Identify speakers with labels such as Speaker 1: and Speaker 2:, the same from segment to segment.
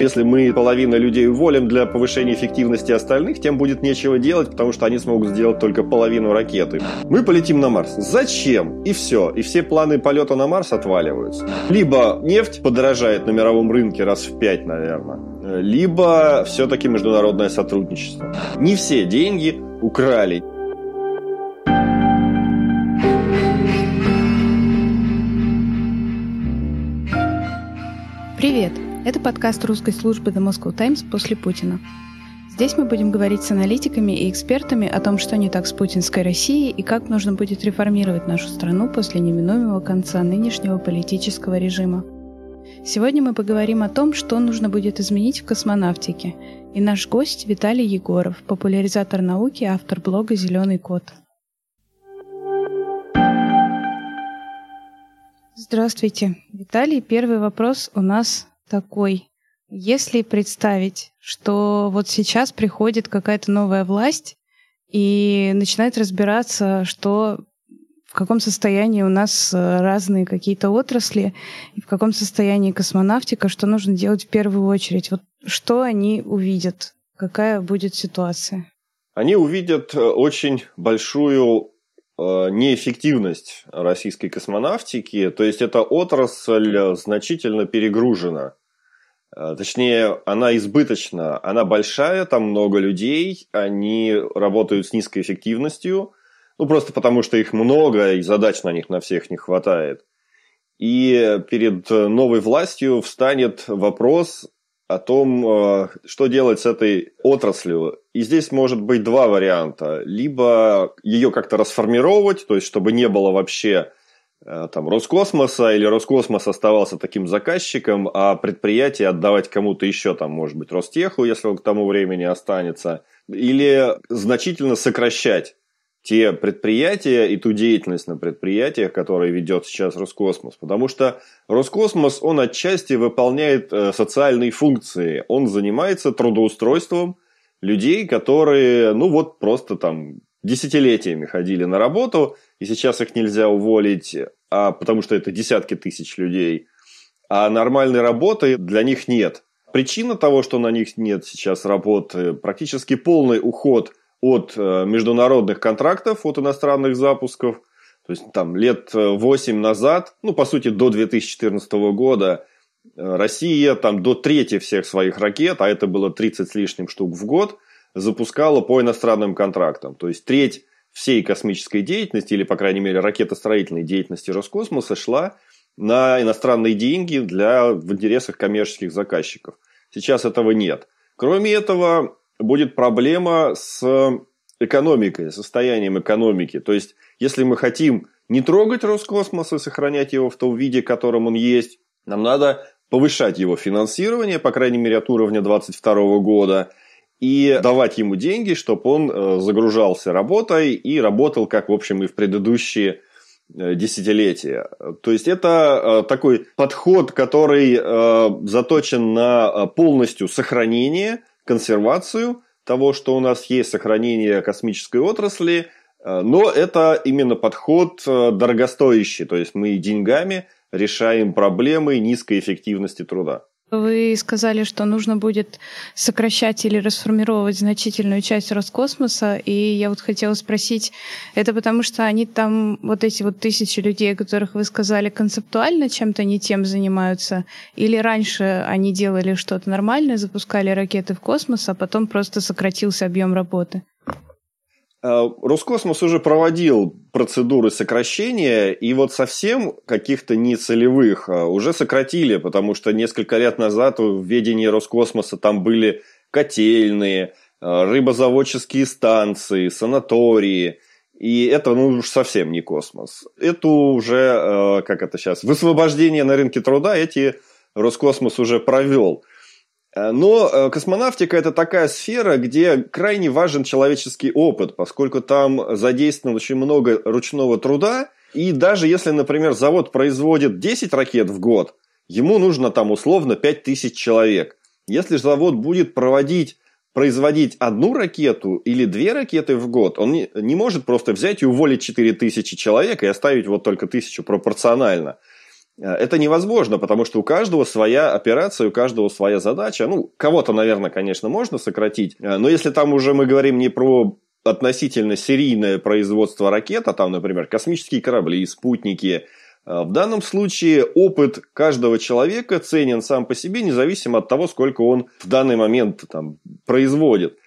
Speaker 1: Если мы половину людей уволим для повышения эффективности остальных, тем будет нечего делать, потому что они смогут сделать только половину ракеты. Мы полетим на Марс. Зачем? И все. И все планы полета на Марс отваливаются. Либо нефть подорожает на мировом рынке раз в пять, наверное. Либо все-таки международное сотрудничество. Не все деньги украли.
Speaker 2: Привет! Это подкаст русской службы The Moscow Times после Путина. Здесь мы будем говорить с аналитиками и экспертами о том, что не так с путинской Россией и как нужно будет реформировать нашу страну после неминуемого конца нынешнего политического режима. Сегодня мы поговорим о том, что нужно будет изменить в космонавтике. И наш гость Виталий Егоров, популяризатор науки, автор блога «Зеленый кот». Здравствуйте, Виталий. Первый вопрос у нас такой. Если представить, что вот сейчас приходит какая-то новая власть и начинает разбираться, что в каком состоянии у нас э, разные какие-то отрасли, в каком состоянии космонавтика, что нужно делать в первую очередь. Вот что они увидят? Какая будет ситуация?
Speaker 1: Они увидят э, очень большую э, неэффективность российской космонавтики. То есть эта отрасль значительно перегружена. Э, точнее, она избыточна, она большая, там много людей, они работают с низкой эффективностью, ну просто потому что их много и задач на них на всех не хватает. И перед новой властью встанет вопрос о том, э, что делать с этой отраслью. И здесь может быть два варианта. Либо ее как-то расформировать, то есть чтобы не было вообще Э, там, Роскосмоса или Роскосмос оставался таким заказчиком, а предприятие отдавать кому-то еще, там, может быть, Ростеху, если он к тому времени останется, или значительно сокращать те предприятия и ту деятельность на предприятиях, которые ведет сейчас Роскосмос. Потому что Роскосмос, он отчасти выполняет э, социальные функции. Он занимается трудоустройством людей, которые, ну вот, просто там десятилетиями ходили на работу, и сейчас их нельзя уволить, а, потому что это десятки тысяч людей, а нормальной работы для них нет. Причина того, что на них нет сейчас работы, практически полный уход от э, международных контрактов, от иностранных запусков. То есть там лет 8 назад, ну по сути до 2014 года, э, Россия там до трети всех своих ракет, а это было 30 с лишним штук в год – запускала по иностранным контрактам. То есть треть всей космической деятельности, или, по крайней мере, ракетостроительной деятельности Роскосмоса шла на иностранные деньги для, в интересах коммерческих заказчиков. Сейчас этого нет. Кроме этого, будет проблема с экономикой, состоянием экономики. То есть, если мы хотим не трогать Роскосмос и сохранять его в том виде, в котором он есть, нам надо повышать его финансирование, по крайней мере, от уровня 2022 года, и давать ему деньги, чтобы он э, загружался работой и работал, как, в общем, и в предыдущие э, десятилетия. То есть это э, такой подход, который заточен на полностью сохранение, консервацию того, что у нас есть, сохранение космической отрасли, но это именно подход дорогостоящий, то есть мы деньгами решаем проблемы низкой эффективности труда.
Speaker 2: Вы сказали, что нужно будет сокращать или расформировать значительную часть Роскосмоса, и я вот хотела спросить, это потому что они там, вот эти вот тысячи людей, которых вы сказали, концептуально чем-то не тем занимаются, или раньше они делали что-то нормальное, запускали ракеты в космос, а потом просто сократился объем работы?
Speaker 1: Э, Роскосмос уже проводил процедуры сокращения, и вот совсем каких-то нецелевых э, уже сократили, потому что несколько лет назад в ведении Роскосмоса там были котельные, э, рыбозаводческие станции, санатории, и это ну уж совсем не космос. Это уже, как это сейчас, высвобождение на рынке труда эти Роскосмос уже провел. Э, но э, космонавтика это такая сфера, где крайне важен человеческий опыт, поскольку там задействовано очень много ручного труда. И даже если, например, завод производит 10 ракет в год, ему нужно там условно 5000 человек. Если завод будет проводить производить одну ракету или две ракеты в год, он не, не может просто взять и уволить 4000 человек и оставить вот только тысячу пропорционально. Это невозможно, потому что у каждого своя операция, у каждого своя задача. Ну, кого-то, наверное, конечно, можно сократить, но если там уже мы говорим не про относительно серийное производство ракет, а там, например, космические корабли, спутники, в данном случае опыт каждого человека ценен сам по себе, независимо от того, сколько он в данный момент там, производит.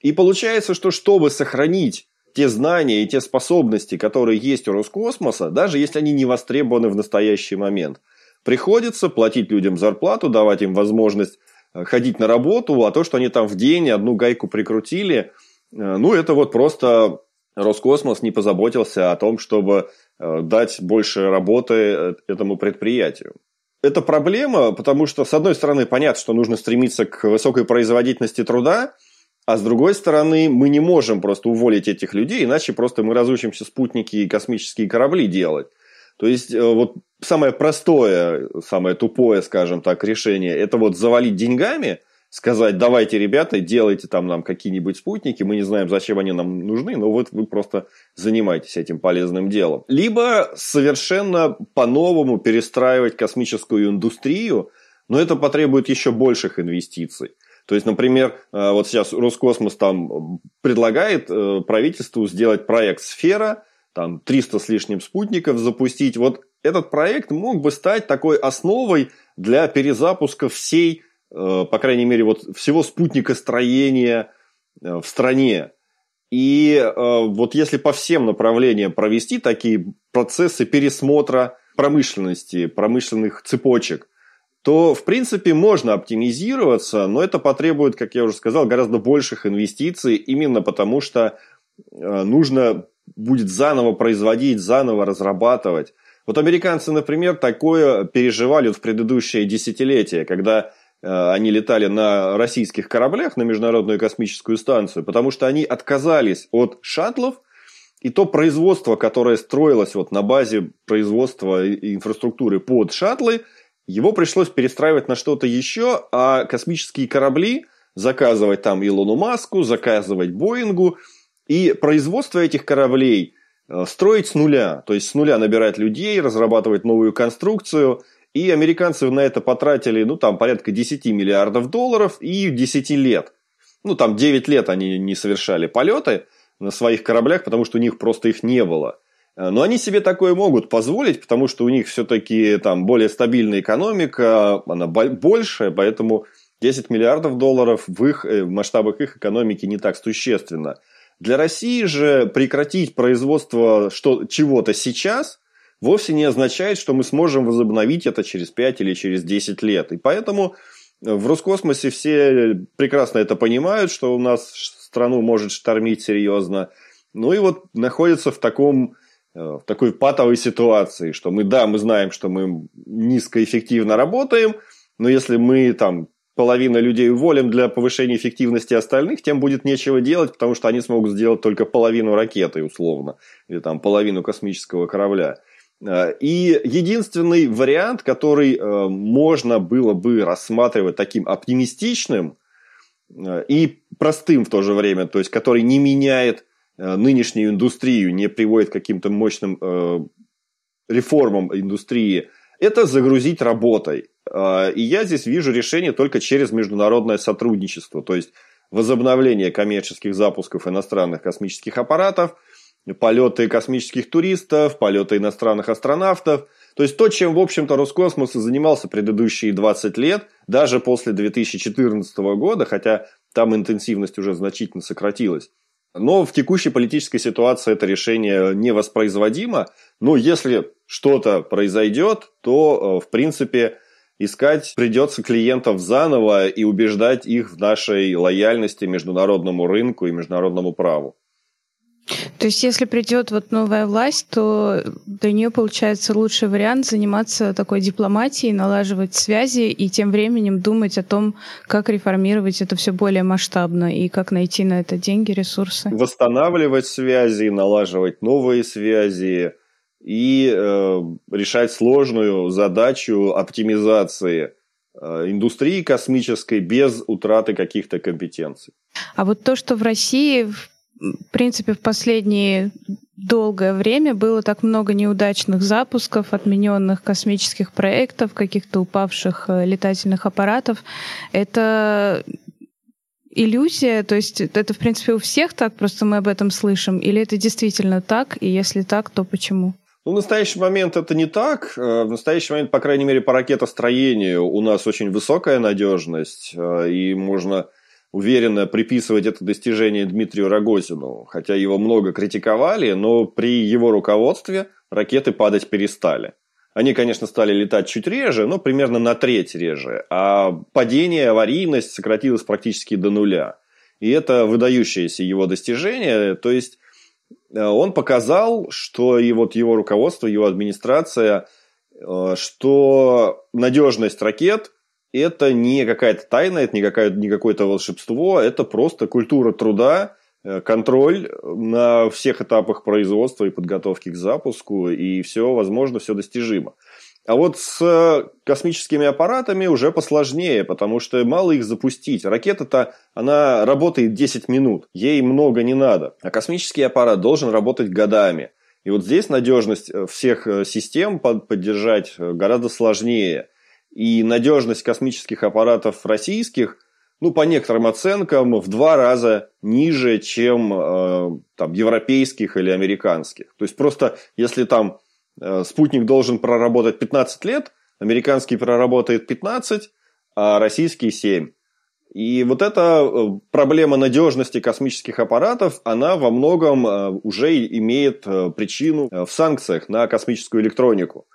Speaker 1: И получается, что чтобы сохранить те знания и те способности, которые есть у Роскосмоса, даже если они не востребованы в настоящий момент, приходится платить людям зарплату, давать им возможность э, ходить на работу, а то, что они там в день одну гайку прикрутили, э, ну, это вот просто Роскосмос не позаботился о том, чтобы э, дать больше работы этому предприятию. Это проблема, потому что, с одной стороны, понятно, что нужно стремиться к высокой производительности труда, а с другой стороны, мы не можем просто уволить этих людей, иначе просто мы разучимся спутники и космические корабли делать. То есть, э, вот самое простое, самое тупое, скажем так, решение, это вот завалить деньгами, сказать, давайте, ребята, делайте там нам какие-нибудь спутники, мы не знаем, зачем они нам нужны, но вот вы просто занимаетесь этим полезным делом. Либо совершенно по-новому перестраивать космическую индустрию, но это потребует еще больших инвестиций. То есть, например, э, вот сейчас Роскосмос там предлагает э, правительству сделать проект «Сфера», там 300 с лишним спутников запустить. Вот этот проект мог бы стать такой основой для перезапуска всей, э, по крайней мере, вот всего спутникостроения в стране. И вот если по всем направлениям провести такие процессы пересмотра промышленности, промышленных цепочек, то, в принципе, можно оптимизироваться, но это потребует, как я уже сказал, гораздо больших инвестиций, именно потому что э, нужно будет заново производить, заново разрабатывать. Вот американцы, например, такое переживали в предыдущее десятилетие, когда э, они летали на российских кораблях на Международную космическую станцию, потому что они отказались от шаттлов, и то производство, которое строилось вот на базе производства инфраструктуры под шаттлы – его пришлось перестраивать на что-то еще, а космические корабли заказывать там Илону Маску, заказывать Боингу, и производство этих кораблей э, строить с нуля, то есть с нуля набирать людей, разрабатывать новую конструкцию, и американцы на это потратили, ну, там, порядка 10 миллиардов долларов и 10 лет. Ну, там 9 лет они не совершали полеты на своих кораблях, потому что у них просто их не было. Э, но они себе такое могут позволить, потому что у них все-таки там более стабильная экономика, она больше, поэтому 10 миллиардов долларов в их э, в масштабах их экономики не так существенно. Для России же прекратить производство что, чего-то сейчас вовсе не означает, что мы сможем возобновить это через 5 или через 10 лет. И поэтому э, в Роскосмосе все прекрасно это понимают, что у нас страну может штормить серьезно. Ну и вот находятся в таком в такой патовой ситуации, что мы, да, мы знаем, что мы низкоэффективно работаем, но если мы там половина людей уволим для повышения эффективности остальных, тем будет нечего делать, потому что они смогут сделать только половину ракеты, условно, или там половину космического корабля. Э, и единственный вариант, который э, можно было бы рассматривать таким оптимистичным и простым в то же время, то есть который не меняет Э, нынешнюю индустрию, не приводит к каким-то мощным э, реформам индустрии, это загрузить работой. Э, и я здесь вижу решение только через международное сотрудничество, то есть возобновление коммерческих запусков иностранных космических аппаратов, полеты космических туристов, полеты иностранных астронавтов. То есть то, чем, в общем-то, Роскосмос и занимался предыдущие 20 лет, даже после 2014 года, хотя там интенсивность уже значительно сократилась. Но в текущей политической ситуации это решение невоспроизводимо. Но если что-то произойдет, то, э, в принципе, искать придется клиентов заново и убеждать их в нашей лояльности международному рынку и международному праву.
Speaker 2: То есть, если придет вот новая власть, то для нее получается лучший вариант заниматься такой дипломатией, налаживать связи и тем временем думать о том, как реформировать это все более масштабно и как найти на это деньги, ресурсы.
Speaker 1: Восстанавливать связи, налаживать новые связи и э, решать сложную задачу оптимизации э, индустрии космической без утраты каких-то компетенций.
Speaker 2: А вот то, что в России в принципе, в последние долгое время было так много неудачных запусков, отмененных космических проектов, каких-то упавших э, летательных аппаратов. Это иллюзия, то есть это, в принципе, у всех так, просто мы об этом слышим, или это действительно так, и если так, то почему?
Speaker 1: Ну, в настоящий момент это не так. Э, в настоящий момент, по крайней мере, по ракетостроению у нас очень высокая надежность, э, и можно уверенно приписывать это достижение Дмитрию Рогозину. Хотя его много критиковали, но при его руководстве ракеты падать перестали. Они, конечно, стали летать чуть реже, но примерно на треть реже. А падение, аварийность сократилась практически до нуля. И это выдающееся его достижение. То есть э, он показал, что и вот его руководство, его администрация, э, что надежность ракет это не какая-то тайна, это не, какая, не какое-то волшебство, это просто культура труда, э, контроль на всех этапах производства и подготовки к запуску, и все возможно, все достижимо. А вот с космическими аппаратами уже посложнее, потому что мало их запустить. Ракета-то, она работает 10 минут, ей много не надо. А космический аппарат должен работать годами. И вот здесь надежность э, всех э, систем поддержать гораздо сложнее. И надежность космических аппаратов российских, ну, по некоторым оценкам, в два раза ниже, чем э, там, европейских или американских. То есть просто если там э, спутник должен проработать 15 лет, американский проработает 15, а российский 7. И вот эта э, проблема надежности космических аппаратов, она во многом э, уже имеет э, причину в санкциях на космическую электронику.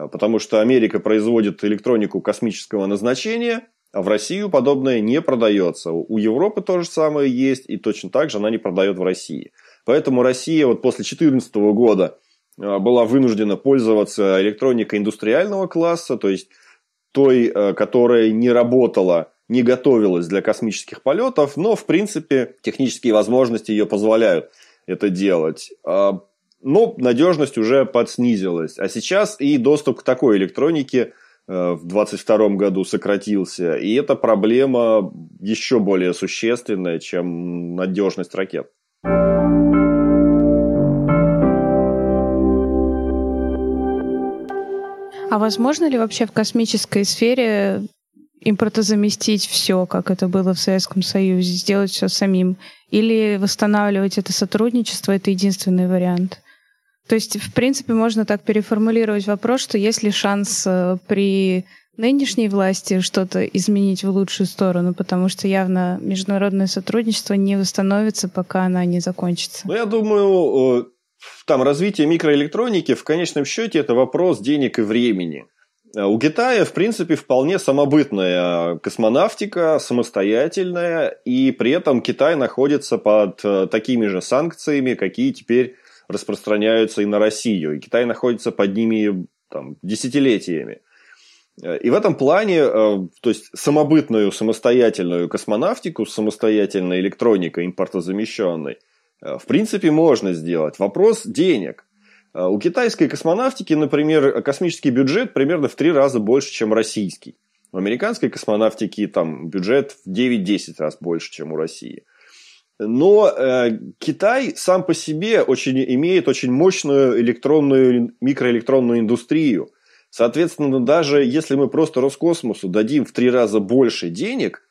Speaker 1: А, потому что Америка производит электронику космического назначения, а в Россию подобное не продается. У Европы то же самое есть, и точно так же она не продает в России. Поэтому Россия вот после 2014 года а, была вынуждена пользоваться электроникой индустриального класса, то есть той, а, которая не работала, не готовилась для космических полетов, но, в принципе, технические возможности ее позволяют это делать но надежность уже подснизилась. А сейчас и доступ к такой электронике э, в 2022 году сократился. И эта проблема еще более существенная, чем надежность ракет.
Speaker 2: А возможно ли вообще в космической сфере импортозаместить все, как это было в Советском Союзе, сделать все самим? Или восстанавливать это сотрудничество – это единственный вариант? То есть, в принципе, можно так переформулировать вопрос, что есть ли шанс э, при нынешней власти что-то изменить в лучшую сторону, потому что явно международное сотрудничество не восстановится, пока она не закончится.
Speaker 1: Ну, я думаю, там развитие микроэлектроники в конечном счете это вопрос денег и времени. Э, у Китая, в принципе, вполне самобытная космонавтика, самостоятельная, и при этом Китай находится под э, такими же санкциями, какие теперь распространяются и на Россию, и Китай находится под ними там, десятилетиями. И в этом плане, э, то есть самобытную, самостоятельную космонавтику, самостоятельной электроникой импортозамещенной, э, в принципе, можно сделать. Вопрос денег. Э, у китайской космонавтики, например, космический бюджет примерно в три раза больше, чем российский. У американской космонавтики там бюджет в 9-10 раз больше, чем у России. Но э, Китай сам по себе очень, имеет очень мощную электронную, микроэлектронную индустрию. Соответственно, даже если мы просто Роскосмосу дадим в три раза больше денег,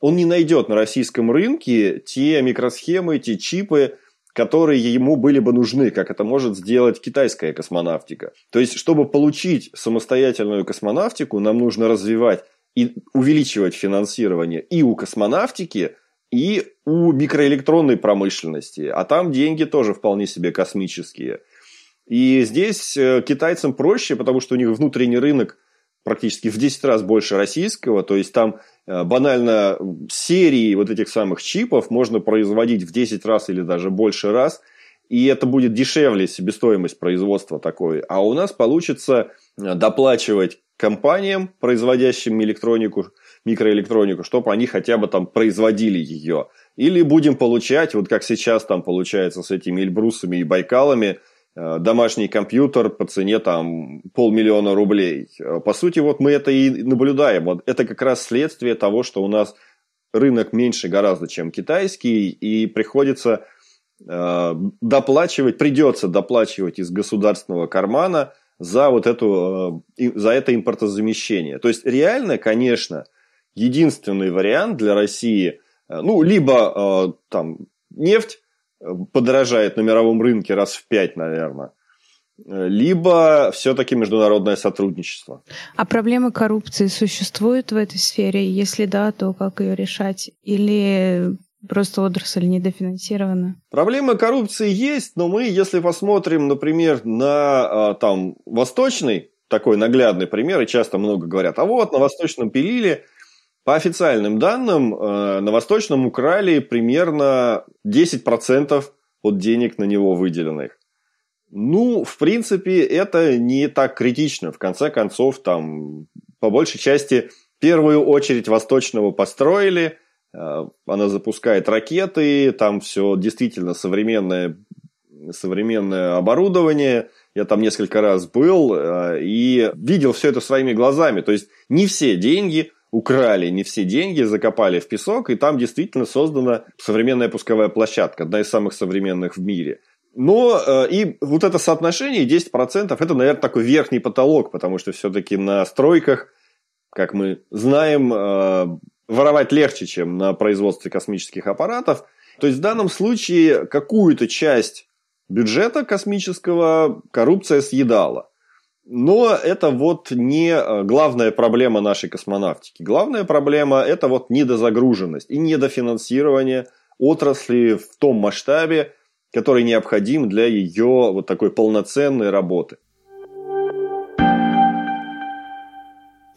Speaker 1: он не найдет на российском рынке те микросхемы, те чипы, которые ему были бы нужны, как это может сделать китайская космонавтика. То есть, чтобы получить самостоятельную космонавтику, нам нужно развивать и увеличивать финансирование и у космонавтики – и у микроэлектронной промышленности. А там деньги тоже вполне себе космические. И здесь э, китайцам проще, потому что у них внутренний рынок практически в 10 раз больше российского. То есть там э, банально серии вот этих самых чипов можно производить в 10 раз или даже больше раз. И это будет дешевле себестоимость производства такой. А у нас получится э, доплачивать компаниям, производящим электронику, микроэлектронику, чтобы они хотя бы там производили ее. Или будем получать, вот как сейчас там получается с этими Эльбрусами и Байкалами, э, домашний компьютер по цене там полмиллиона рублей. Э, по сути, вот мы это и наблюдаем. Вот это как раз следствие того, что у нас рынок меньше гораздо, чем китайский, и приходится доплачивать, придется доплачивать из государственного кармана за вот эту, за это импортозамещение. То есть реально, конечно, единственный вариант для России, ну, либо там нефть подорожает на мировом рынке раз в пять, наверное, либо все-таки международное сотрудничество.
Speaker 2: А проблемы коррупции существуют в этой сфере? Если да, то как ее решать? Или просто отрасль недофинансирована?
Speaker 1: Проблемы коррупции есть, но мы, если посмотрим, например, на там восточный такой наглядный пример, и часто много говорят, а вот на восточном пилили, по официальным данным, э, на восточном украли примерно 10% от денег на него выделенных. Ну, в принципе, это не так критично. В конце концов, там, по большей части, первую очередь Восточного построили, э, она запускает ракеты, там все действительно современное, современное оборудование. Я там несколько раз был э, и видел все это своими глазами. То есть не все деньги украли, не все деньги закопали в песок, и там действительно создана современная пусковая площадка, одна из самых современных в мире. Но э, и вот это соотношение 10% это, наверное, такой верхний потолок, потому что все-таки на стройках, как мы знаем, э, воровать легче, чем на производстве космических аппаратов. То есть в данном случае какую-то часть бюджета космического коррупция съедала. Но это вот не э, главная проблема нашей космонавтики. Главная проблема – это вот недозагруженность и недофинансирование отрасли в том масштабе, который необходим для ее вот такой полноценной работы.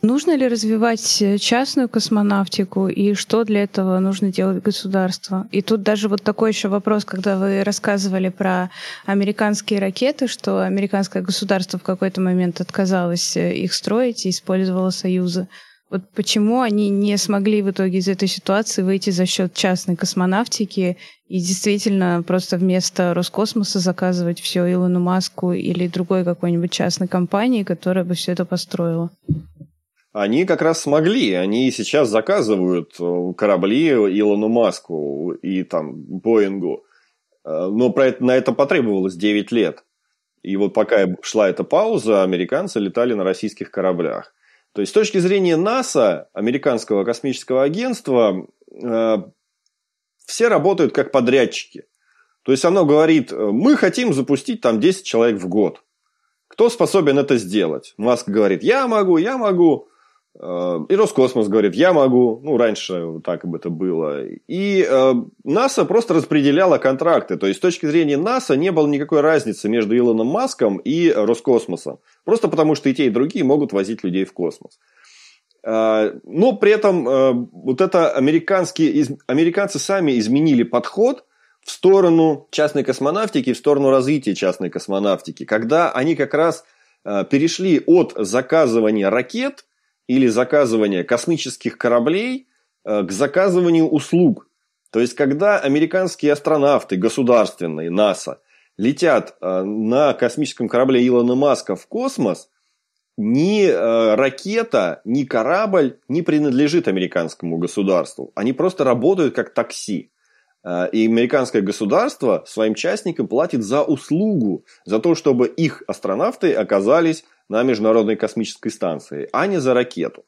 Speaker 2: Нужно ли развивать частную космонавтику и что для этого нужно делать государство? И тут даже вот такой еще вопрос, когда вы рассказывали про американские ракеты, что американское государство в какой-то момент отказалось их строить и использовало союзы. Вот почему они не смогли в итоге из этой ситуации выйти за счет частной космонавтики и действительно просто вместо Роскосмоса заказывать все Илону Маску или другой какой-нибудь частной компании, которая бы все это построила?
Speaker 1: Они как раз смогли. Они сейчас заказывают э, корабли Илону Маску и там Боингу. Э, но про это, на это потребовалось 9 лет. И вот пока шла эта пауза, американцы летали на российских кораблях. То есть с точки зрения НАСА, американского космического агентства, э, все работают как подрядчики. То есть оно говорит, мы хотим запустить там 10 человек в год. Кто способен это сделать? Маск говорит, я могу, я могу. Э, и Роскосмос говорит, я могу. Ну, раньше так бы это было. И э, НАСА просто распределяла контракты. То есть, с точки зрения НАСА не было никакой разницы между Илоном Маском и Роскосмосом. Просто потому, что и те, и другие могут возить людей в космос. Э, но при этом вот это американские, американцы сами изменили подход в сторону частной космонавтики, в сторону развития частной космонавтики. Когда они как раз перешли от заказывания ракет – или заказывания космических кораблей э, к заказыванию услуг. То есть, когда американские астронавты, государственные, НАСА, летят э, на космическом корабле Илона Маска в космос, ни э, ракета, ни корабль не принадлежит американскому государству. Они просто работают как такси. И американское государство своим частникам платит за услугу, за то, чтобы их астронавты оказались на Международной космической станции, а не за ракету.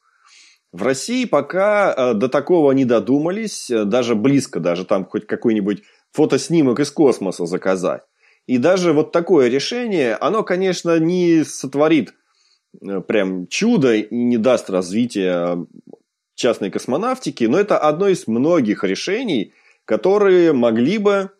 Speaker 1: В России пока э, до такого не додумались, э, даже близко, даже там хоть какой-нибудь фотоснимок из космоса заказать. И даже вот такое решение, оно, конечно, не сотворит э, прям чудо и не даст развития частной космонавтики, но это одно из многих решений, которые могли бы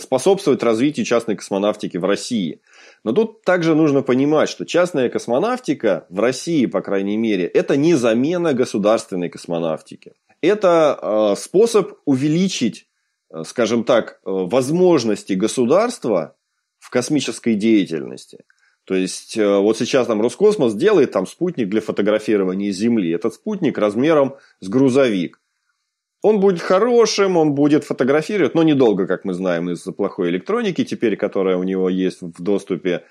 Speaker 1: способствовать развитию частной космонавтики в России – но тут также нужно понимать, что частная космонавтика в России, по крайней мере, это не замена государственной космонавтики. Это э, способ увеличить, э, скажем так, э, возможности государства в космической деятельности. То есть вот сейчас там Роскосмос делает там спутник для фотографирования Земли. Этот спутник размером с грузовик. Он будет хорошим, он будет фотографировать, но недолго, как мы знаем, из-за плохой электроники теперь, которая у него есть в доступе.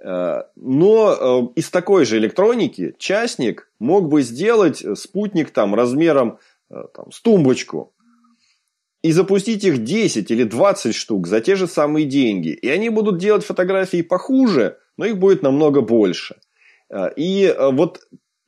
Speaker 1: Э, но э, из такой же электроники частник мог бы сделать спутник там размером э, там, с тумбочку. и запустить их 10 или 20 штук за те же самые деньги. И они будут делать фотографии похуже, но их будет намного больше. И вот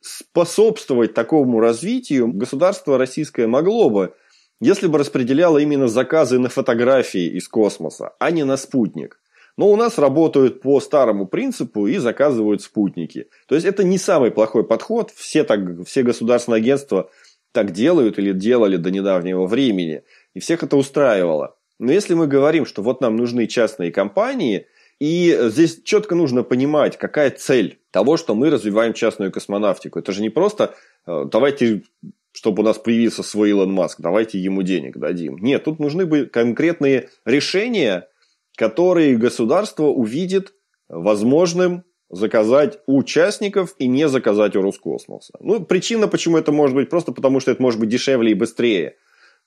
Speaker 1: способствовать такому развитию государство российское могло бы, если бы распределяло именно заказы на фотографии из космоса, а не на спутник. Но у нас работают по старому принципу и заказывают спутники. То есть это не самый плохой подход. Все, так, все государственные агентства так делают или делали до недавнего времени. И всех это устраивало. Но если мы говорим, что вот нам нужны частные компании, и здесь четко нужно понимать, какая цель того, что мы развиваем частную космонавтику. Это же не просто э, давайте, чтобы у нас появился свой Илон Маск, давайте ему денег дадим. Нет, тут нужны бы конкретные решения, которые государство увидит возможным заказать у участников и не заказать у Роскосмоса. Ну, причина, почему это может быть, просто потому что это может быть дешевле и быстрее.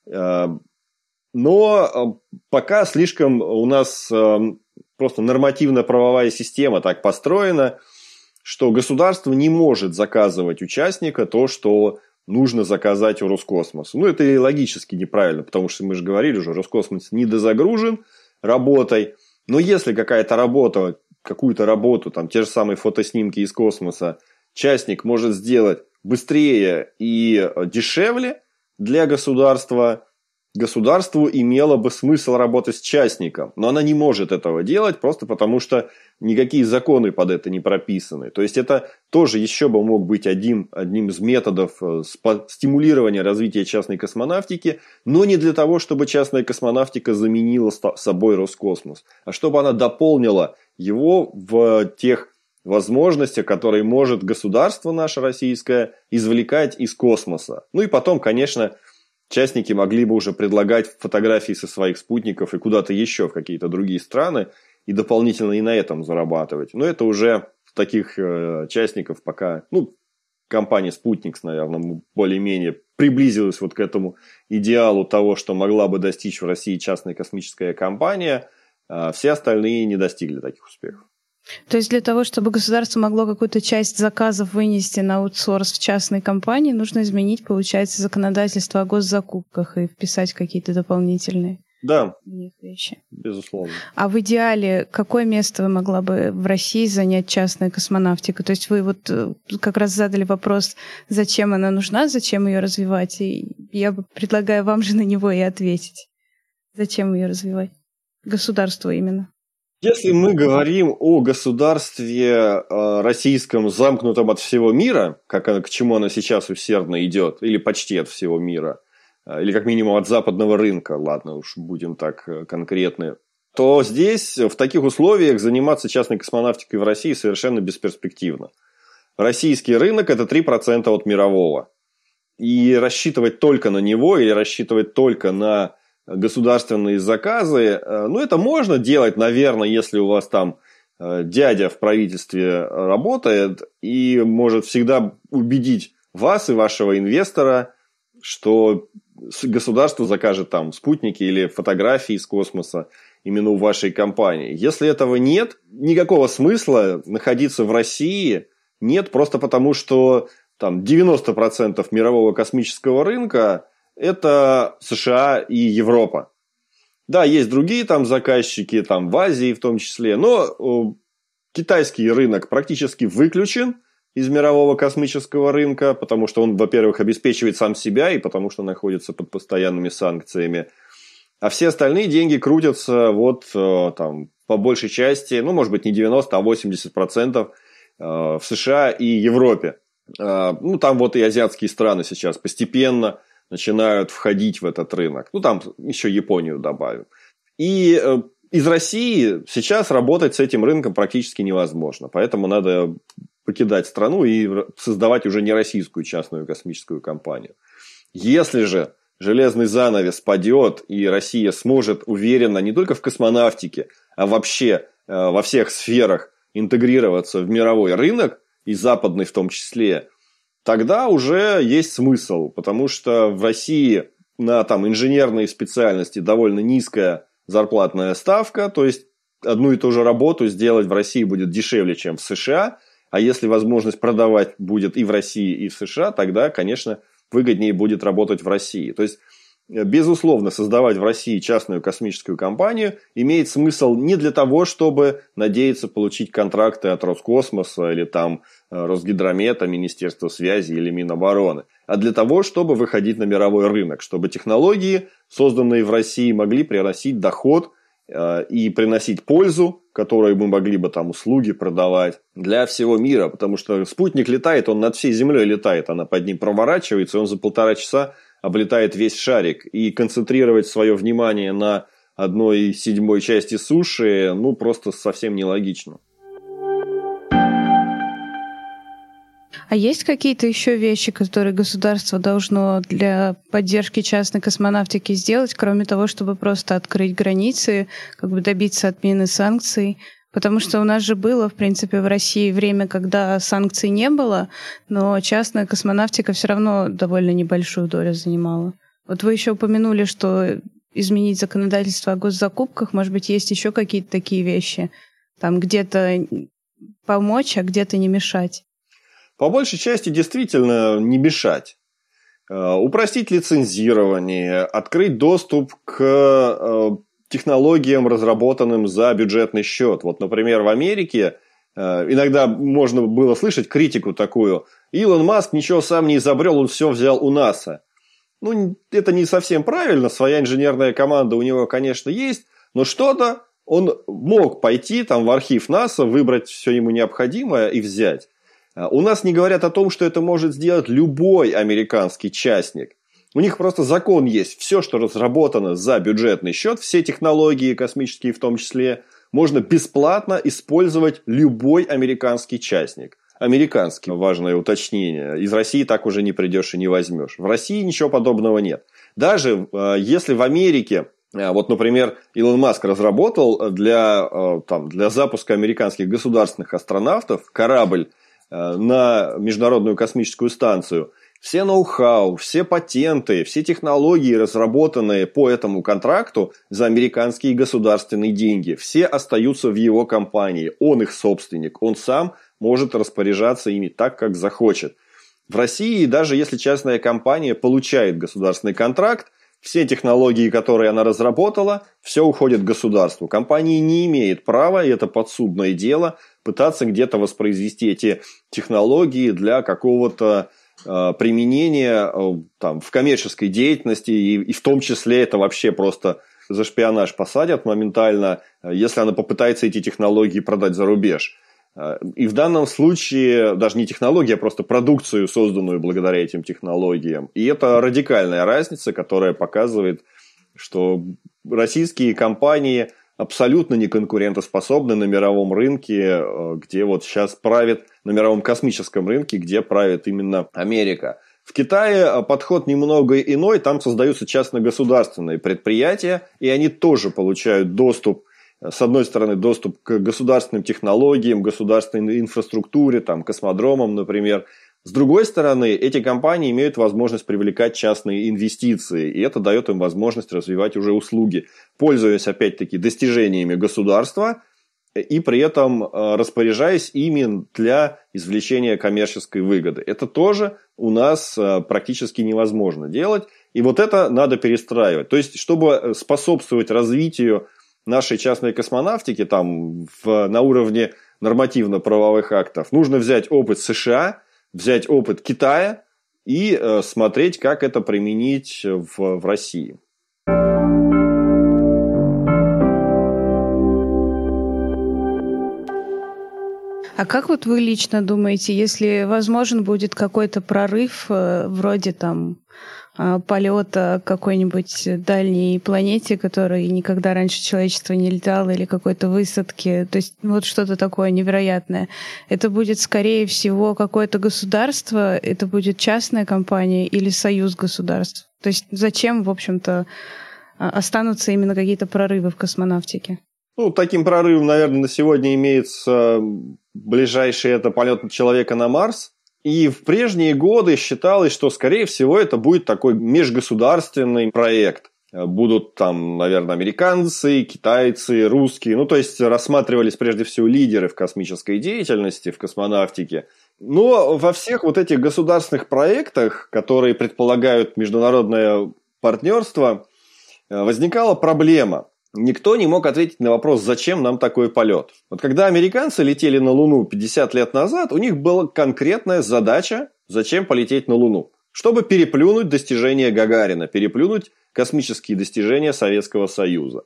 Speaker 1: Э, но э, пока слишком у нас э, просто нормативно-правовая система так построена, что государство не может заказывать участника то, что нужно заказать у Роскосмоса. Ну, это и логически неправильно, потому что мы же говорили уже, Роскосмос недозагружен, работой. Но если какая-то работа, какую-то работу, там те же самые фотоснимки из космоса, частник может сделать быстрее и дешевле для государства, государству имело бы смысл работать с частником. Но она не может этого делать просто потому, что никакие законы под это не прописаны. То есть это тоже еще бы мог быть один, одним из методов э, стимулирования развития частной космонавтики, но не для того, чтобы частная космонавтика заменила собой Роскосмос, а чтобы она дополнила его в тех возможностях, которые может государство наше российское извлекать из космоса. Ну и потом, конечно, частники могли бы уже предлагать фотографии со своих спутников и куда-то еще в какие-то другие страны и дополнительно и на этом зарабатывать. Но это уже таких э, частников пока, ну, компания Спутникс, наверное, более-менее приблизилась вот к этому идеалу того, что могла бы достичь в России частная космическая компания. А все остальные не достигли таких успехов.
Speaker 2: То есть для того, чтобы государство могло какую-то часть заказов вынести на аутсорс в частной компании, нужно изменить, получается, законодательство о госзакупках и вписать какие-то дополнительные
Speaker 1: да, вещи. Безусловно.
Speaker 2: А в идеале какое место могла бы в России занять частная космонавтика? То есть вы вот э, как раз задали вопрос, зачем она нужна, зачем ее развивать, и я предлагаю вам же на него и ответить. Зачем ее развивать? Государство именно.
Speaker 1: Если мы говорим о государстве э, российском, замкнутом от всего мира, как, к чему оно сейчас усердно идет, или почти от всего мира, э, или как минимум от западного рынка, ладно уж будем так э, конкретны, то здесь в таких условиях заниматься частной космонавтикой в России совершенно бесперспективно. Российский рынок – это 3% от мирового. И рассчитывать только на него или рассчитывать только на государственные заказы. Э, ну, это можно делать, наверное, если у вас там э, дядя в правительстве работает и может всегда убедить вас и вашего инвестора, что государство закажет там спутники или фотографии из космоса именно у вашей компании. Если этого нет, никакого смысла находиться в России нет, просто потому что там 90% мирового космического рынка это США и Европа. Да, есть другие там заказчики, там в Азии в том числе, но э, китайский рынок практически выключен из мирового космического рынка, потому что он, во-первых, обеспечивает сам себя и потому что находится под постоянными санкциями. А все остальные деньги крутятся вот э, там по большей части, ну, может быть, не 90, а 80 процентов э, в США и Европе. Ну, там вот и азиатские страны сейчас постепенно начинают входить в этот рынок. Ну, там еще Японию добавим. И э, из России сейчас работать с этим рынком практически невозможно. Поэтому надо покидать страну и создавать уже не российскую частную космическую компанию. Если же железный занавес падет, и Россия сможет уверенно не только в космонавтике, а вообще э, во всех сферах интегрироваться в мировой рынок, и западный в том числе, тогда уже есть смысл, потому что в России на там, инженерные специальности довольно низкая зарплатная ставка, то есть одну и ту же работу сделать в России будет дешевле, чем в США, а если возможность продавать будет и в России, и в США, тогда, конечно, выгоднее будет работать в России. То есть безусловно, создавать в России частную космическую компанию имеет смысл не для того, чтобы надеяться получить контракты от Роскосмоса или там э, Росгидромета, Министерства связи или Минобороны, а для того, чтобы выходить на мировой рынок, чтобы технологии, созданные в России, могли приносить доход э, и приносить пользу, которую мы могли бы там услуги продавать для всего мира, потому что спутник летает, он над всей Землей летает, она под ним проворачивается, и он за полтора часа облетает весь шарик, и концентрировать свое внимание на одной седьмой части суши, ну, просто совсем нелогично.
Speaker 2: А есть какие-то еще вещи, которые государство должно для поддержки частной космонавтики сделать, кроме того, чтобы просто открыть границы, как бы добиться отмены санкций? Потому что у нас же было, в принципе, в России время, когда санкций не было, но частная космонавтика все равно довольно небольшую долю занимала. Вот вы еще упомянули, что изменить законодательство о госзакупках, может быть, есть еще какие-то такие вещи. Там где-то помочь, а где-то не мешать.
Speaker 1: По большей части действительно не мешать. Э, упростить лицензирование, открыть доступ к э, технологиям, разработанным за бюджетный счет. Вот, например, в Америке э, иногда можно было слышать критику такую. Илон Маск ничего сам не изобрел, он все взял у НАСА. Ну, это не совсем правильно. Своя инженерная команда у него, конечно, есть. Но что-то он мог пойти там в архив НАСА, выбрать все ему необходимое и взять. Э, у нас не говорят о том, что это может сделать любой американский частник. У них просто закон есть. Все, что разработано за бюджетный счет, все технологии космические в том числе, можно бесплатно использовать любой американский частник. Американский, важное уточнение. Из России так уже не придешь и не возьмешь. В России ничего подобного нет. Даже э, если в Америке э, вот, например, Илон Маск разработал для, э, там, для запуска американских государственных астронавтов корабль на Международную космическую станцию – все ноу-хау, все патенты, все технологии, разработанные по этому контракту за американские государственные деньги, все остаются в его компании. Он их собственник. Он сам может распоряжаться ими так, как захочет. В России, даже если частная компания получает государственный контракт, все технологии, которые она разработала, все уходит государству. Компания не имеет права, и это подсудное дело, пытаться где-то воспроизвести эти технологии для какого-то применение э, там, в коммерческой деятельности, и, и в том числе это вообще просто за шпионаж посадят моментально, э, если она попытается эти технологии продать за рубеж. И в данном случае даже не технология, а просто продукцию, созданную благодаря этим технологиям. И это радикальная разница, которая показывает, что российские компании абсолютно не конкурентоспособны на мировом рынке, где вот сейчас правит на мировом космическом рынке, где правит именно Америка. В Китае а, подход немного иной, там создаются частно-государственные предприятия, и они тоже получают доступ, с одной стороны, доступ к государственным технологиям, государственной инфраструктуре, там, космодромам, например. С другой стороны, эти компании имеют возможность привлекать частные инвестиции, и это дает им возможность развивать уже услуги, пользуясь, опять-таки, достижениями государства – и при этом э, распоряжаясь ими для извлечения коммерческой выгоды. Это тоже у нас э, практически невозможно делать. И вот это надо перестраивать. То есть, чтобы способствовать развитию нашей частной космонавтики там, в, на уровне нормативно-правовых актов, нужно взять опыт США, взять опыт Китая и э, смотреть, как это применить в, в России.
Speaker 2: А как вот вы лично думаете, если возможен будет какой-то прорыв э, вроде там а, полета какой-нибудь дальней планете, которой никогда раньше человечество не летало, или какой-то высадки, то есть вот что-то такое невероятное. Это будет, скорее всего, какое-то государство, это будет частная компания или союз государств. То есть зачем, в общем-то, а, останутся именно какие-то прорывы в космонавтике?
Speaker 1: Ну, таким прорывом, наверное, на сегодня имеется ближайший это полет человека на Марс. И в прежние годы считалось, что, скорее всего, это будет такой межгосударственный проект. Будут там, наверное, американцы, китайцы, русские. Ну, то есть рассматривались прежде всего лидеры в космической деятельности, в космонавтике. Но во всех вот этих государственных проектах, которые предполагают международное партнерства э, возникала проблема. Никто не мог ответить на вопрос, зачем нам такой полет. Вот когда американцы летели на Луну 50 лет назад, у них была конкретная задача, зачем полететь на Луну. Чтобы переплюнуть достижения Гагарина, переплюнуть космические достижения Советского Союза.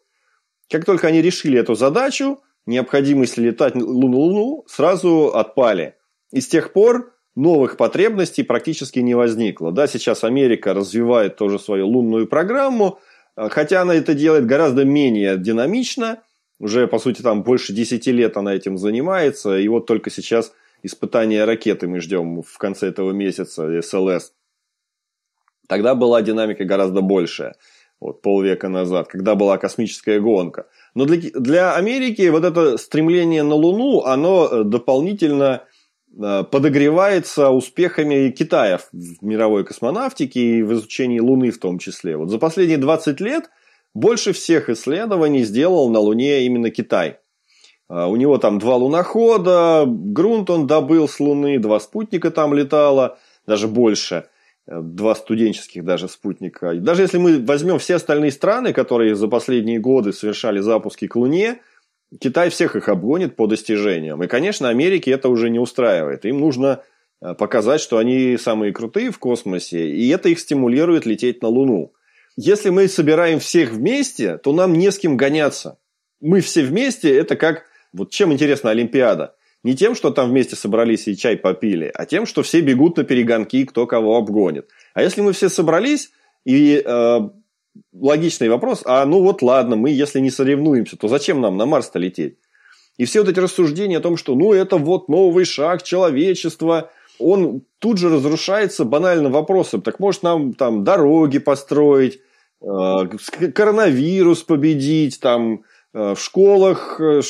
Speaker 1: Как только они решили эту задачу, необходимость летать на Луну сразу отпали. И с тех пор новых потребностей практически не возникло. Да, сейчас Америка развивает тоже свою лунную программу, хотя она это делает гораздо менее динамично. Уже, по сути, там больше 10 лет она этим занимается. И вот только сейчас испытания ракеты мы ждем в конце этого месяца, СЛС. Тогда была динамика гораздо большая вот полвека назад, когда была космическая гонка. Но для, для Америки вот это стремление на Луну, оно э, дополнительно э, подогревается успехами Китая в мировой космонавтике и в изучении Луны в том числе. Вот за последние 20 лет больше всех исследований сделал на Луне именно Китай. А, у него там два лунохода, грунт он добыл с Луны, два спутника там летало, даже больше – Э, два студенческих даже спутника. Даже если мы возьмем все остальные страны, которые за последние годы совершали запуски к Луне, Китай всех их обгонит по достижениям. И, конечно, Америке это уже не устраивает. Им нужно э, показать, что они самые крутые в космосе, и это их стимулирует лететь на Луну. Если мы собираем всех вместе, то нам не с кем гоняться. Мы все вместе, это как... Вот чем интересна Олимпиада? Не тем, что там вместе собрались и чай попили, а тем, что все бегут на перегонки, кто кого обгонит. А если мы все собрались, и э, логичный вопрос, а ну вот ладно, мы если не соревнуемся, то зачем нам на Марс-то лететь? И все вот эти рассуждения о том, что ну это вот новый шаг человечества, он тут же разрушается банальным вопросом. Так может нам там дороги построить, э, коронавирус победить, там э, в школах э,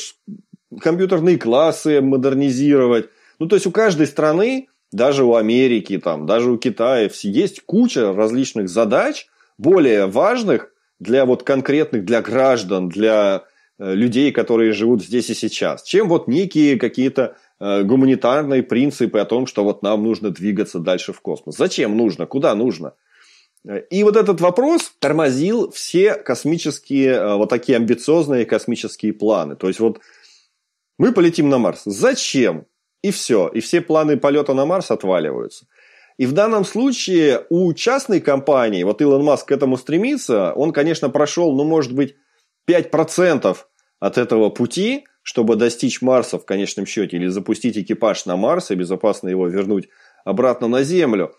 Speaker 1: компьютерные классы модернизировать. Ну, то есть у каждой страны, даже у Америки, там, даже у Китая, есть куча различных задач, более важных для вот конкретных, для граждан, для э, людей, которые живут здесь и сейчас, чем вот некие какие-то э, гуманитарные принципы о том, что вот нам нужно двигаться дальше в космос. Зачем нужно? Куда нужно? И вот этот вопрос тормозил все космические, э, вот такие амбициозные космические планы. То есть вот мы полетим на Марс. Зачем? И все. И все планы полета на Марс отваливаются. И в данном случае у частной компании, вот Илон Маск к этому стремится, он, конечно, прошел, ну, может быть, 5% от этого пути, чтобы достичь Марса в конечном счете, или запустить экипаж на Марс и безопасно его вернуть обратно на Землю.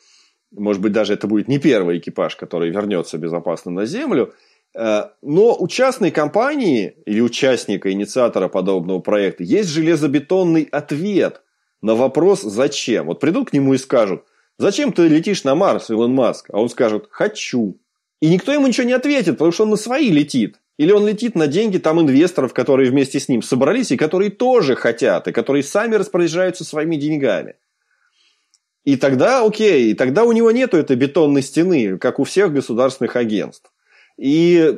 Speaker 1: Может быть, даже это будет не первый экипаж, который вернется безопасно на Землю – Э, но у частной компании или участника, инициатора подобного проекта есть железобетонный ответ на вопрос «зачем?». Вот придут к нему и скажут «Зачем ты летишь на Марс, Илон Маск?» А он скажет «Хочу». И никто ему ничего не ответит, потому что он на свои летит. Или он летит на деньги там инвесторов, которые вместе с ним собрались и которые тоже хотят, и которые сами распоряжаются своими деньгами. И тогда окей, тогда у него нету этой бетонной стены, как у всех государственных агентств. И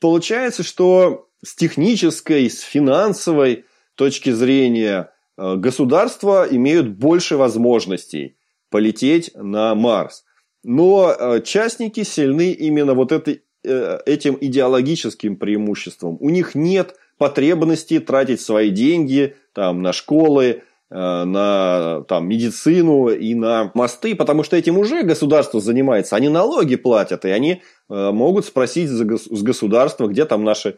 Speaker 1: получается, что с технической, с финансовой точки зрения э, государства имеют больше возможностей полететь на Марс. Но э, частники сильны именно вот этой, э, этим идеологическим преимуществом. У них нет потребности тратить свои деньги там, на школы, Э, на там, медицину и на мосты, потому что этим уже государство занимается. Они налоги платят, и они могут спросить с государства, где там наши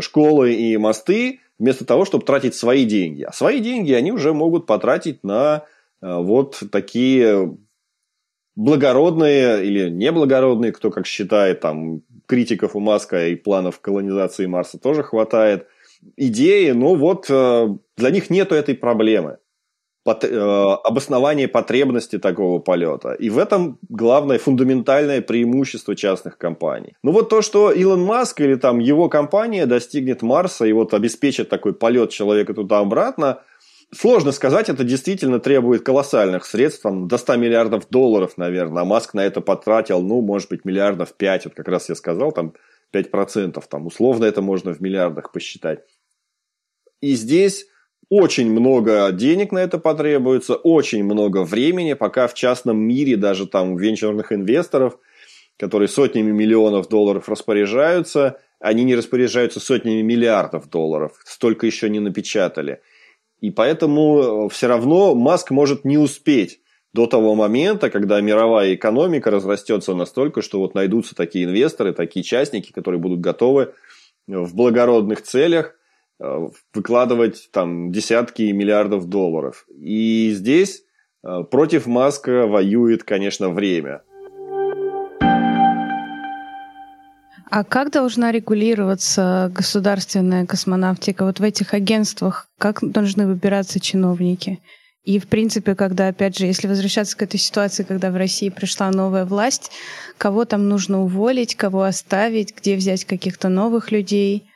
Speaker 1: школы и мосты, вместо того, чтобы тратить свои деньги. А свои деньги они уже могут потратить на вот такие благородные или неблагородные, кто как считает, там критиков у Маска и планов колонизации Марса тоже хватает – идеи, но вот э, для них нету этой проблемы э, обоснования потребности такого полета. И в этом главное фундаментальное преимущество частных компаний. Ну вот то, что Илон Маск или там его компания достигнет Марса и вот обеспечит такой полет человека туда-обратно, Сложно сказать, это действительно требует колоссальных средств, там, до 100 миллиардов долларов, наверное. А Маск на это потратил, ну, может быть, миллиардов 5, вот как раз я сказал, там 5%, там условно это можно в миллиардах посчитать. И здесь очень много денег на это потребуется, очень много времени, пока в частном мире, даже там венчурных инвесторов, которые сотнями миллионов долларов распоряжаются, они не распоряжаются сотнями миллиардов долларов, столько еще не напечатали. И поэтому э, все равно Маск может не успеть до того момента, когда мировая экономика разрастется настолько, что вот найдутся такие инвесторы, такие частники, которые будут готовы в благородных целях э, выкладывать там десятки миллиардов долларов. И здесь э, против Маска воюет, конечно, время.
Speaker 2: А как должна регулироваться государственная космонавтика? Вот в этих агентствах как должны выбираться чиновники? И, в принципе, когда, опять же, если возвращаться к этой ситуации, когда в России пришла новая власть, кого там нужно уволить, кого оставить, где взять каких-то новых людей?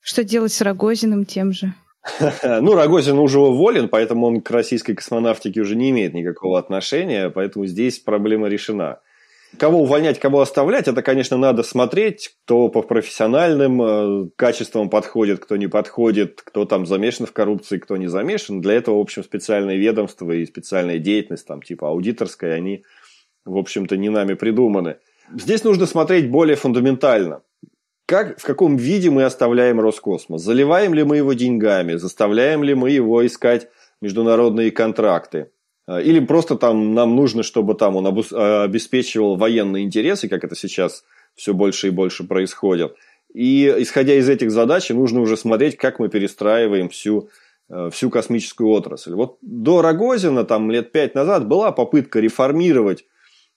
Speaker 2: Что делать с Рогозиным тем же?
Speaker 1: Ну, Рогозин уже уволен, поэтому он к российской космонавтике уже не имеет никакого отношения, поэтому здесь проблема решена. Кого увольнять, кого оставлять, это, конечно, надо смотреть, кто по профессиональным э, качествам подходит, кто не подходит, кто там замешан в коррупции, кто не замешан. Для этого, в общем, специальные ведомства и специальная деятельность, там, типа аудиторская, они, в общем-то, не нами придуманы. Здесь нужно смотреть более фундаментально. Как, в каком виде мы оставляем Роскосмос? Заливаем ли мы его деньгами? Заставляем ли мы его искать международные контракты? А, или просто там нам нужно, чтобы там он а, обеспечивал военные интересы, как это сейчас все больше и больше происходит. И исходя из этих задач, нужно уже смотреть, как мы перестраиваем всю, э, всю космическую отрасль. Вот до Рогозина, там лет пять назад, была попытка реформировать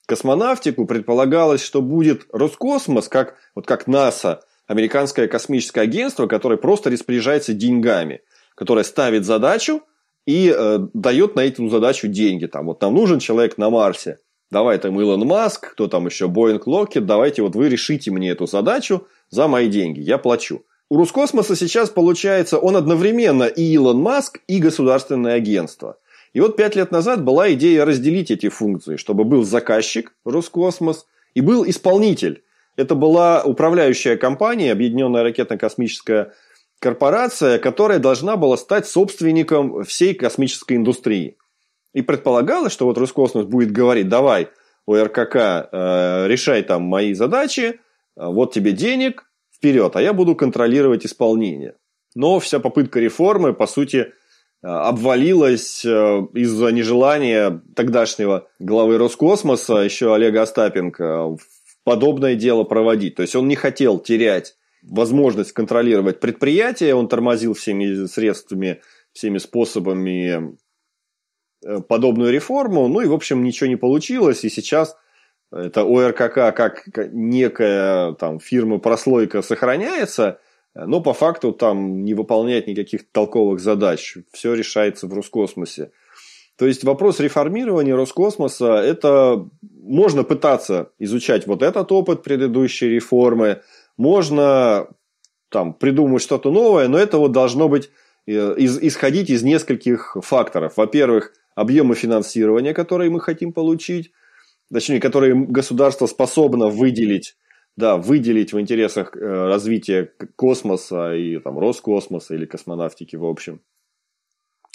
Speaker 1: космонавтику. Предполагалось, что будет Роскосмос, как, вот как НАСА, американское космическое агентство, которое просто распоряжается деньгами, которое ставит задачу – и э, дает на эту задачу деньги. Там, вот нам нужен человек на Марсе. Давай там Илон Маск, кто там еще, Боинг Локет, давайте вот вы решите мне эту задачу за мои деньги, я плачу. У Роскосмоса сейчас получается, он одновременно и Илон Маск, и государственное агентство. И вот пять лет назад была идея разделить эти функции, чтобы был заказчик Роскосмос и был исполнитель. Это была управляющая компания, Объединенная ракетно-космическая корпорация, которая должна была стать собственником всей космической индустрии. И предполагалось, что вот Роскосмос будет говорить, давай, ОРКК, э, решай там мои задачи, э, вот тебе денег, вперед, а я буду контролировать исполнение. Но вся попытка реформы, по сути, э, обвалилась э, из-за нежелания тогдашнего главы Роскосмоса, еще Олега Остапенко, подобное дело проводить. То есть он не хотел терять возможность контролировать предприятие, он тормозил всеми средствами, всеми способами э, подобную реформу, ну и, в общем, ничего не получилось, и сейчас это ОРКК как некая там фирма-прослойка сохраняется, но по факту там не выполняет никаких толковых задач. Все решается в Роскосмосе. То есть вопрос реформирования Роскосмоса, это можно пытаться изучать вот этот опыт предыдущей реформы, можно там придумать что-то новое, но это вот должно быть э, из, исходить из нескольких факторов. Во-первых, объемы финансирования, которые мы хотим получить, точнее, которые государство способно выделить, да, выделить в интересах э, развития космоса и там, Роскосмоса или космонавтики в общем.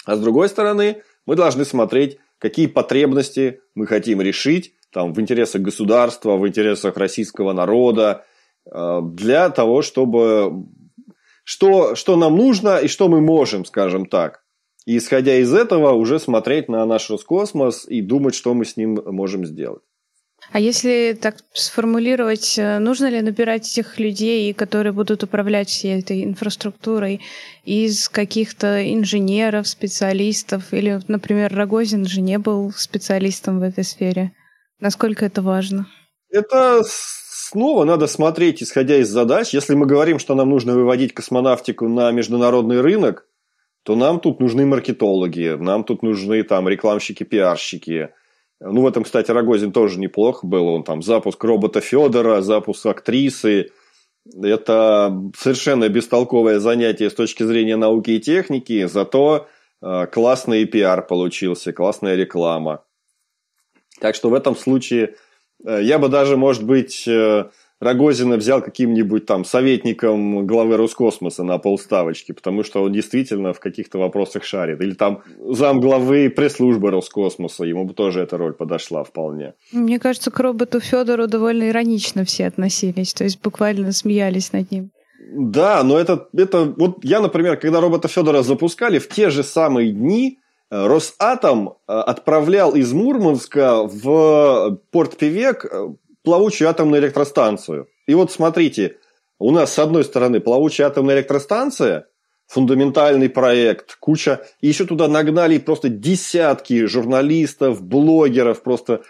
Speaker 1: А с другой стороны, мы должны смотреть, какие потребности мы хотим решить там, в интересах государства, в интересах российского народа, для того, чтобы что, что нам нужно и что мы можем, скажем так. И исходя из этого уже смотреть на наш Роскосмос и думать, что мы с ним можем сделать.
Speaker 2: А если так сформулировать, э, нужно ли набирать этих людей, которые будут управлять всей этой инфраструктурой, из каких-то инженеров, специалистов? Или, например, Рогозин же не был специалистом в этой сфере. Насколько это важно?
Speaker 1: Это снова надо смотреть, исходя из задач. Если мы говорим, что нам нужно выводить космонавтику на международный рынок, то нам тут нужны маркетологи, нам тут нужны там рекламщики, пиарщики. Ну, в этом, кстати, Рогозин тоже неплохо был. Он там запуск робота Федора, запуск актрисы. Это совершенно бестолковое занятие с точки зрения науки и техники, зато э, классный пиар получился, классная реклама. Так что в этом случае я бы даже, может быть, э, Рогозина взял каким-нибудь там советником главы Роскосмоса на полставочки, потому что он действительно в каких-то вопросах шарит. Или там зам главы пресс-службы Роскосмоса, ему бы тоже эта роль подошла вполне.
Speaker 2: Мне кажется, к роботу Федору довольно иронично все относились, то есть буквально смеялись над ним.
Speaker 1: Да, но это, это вот я, например, когда робота Федора запускали, в те же самые дни э, Росатом э, отправлял из Мурманска в порт Певек э, плавучую атомную электростанцию. И вот смотрите, у нас с одной стороны плавучая атомная электростанция, фундаментальный проект, куча, и еще туда нагнали просто десятки журналистов, блогеров, просто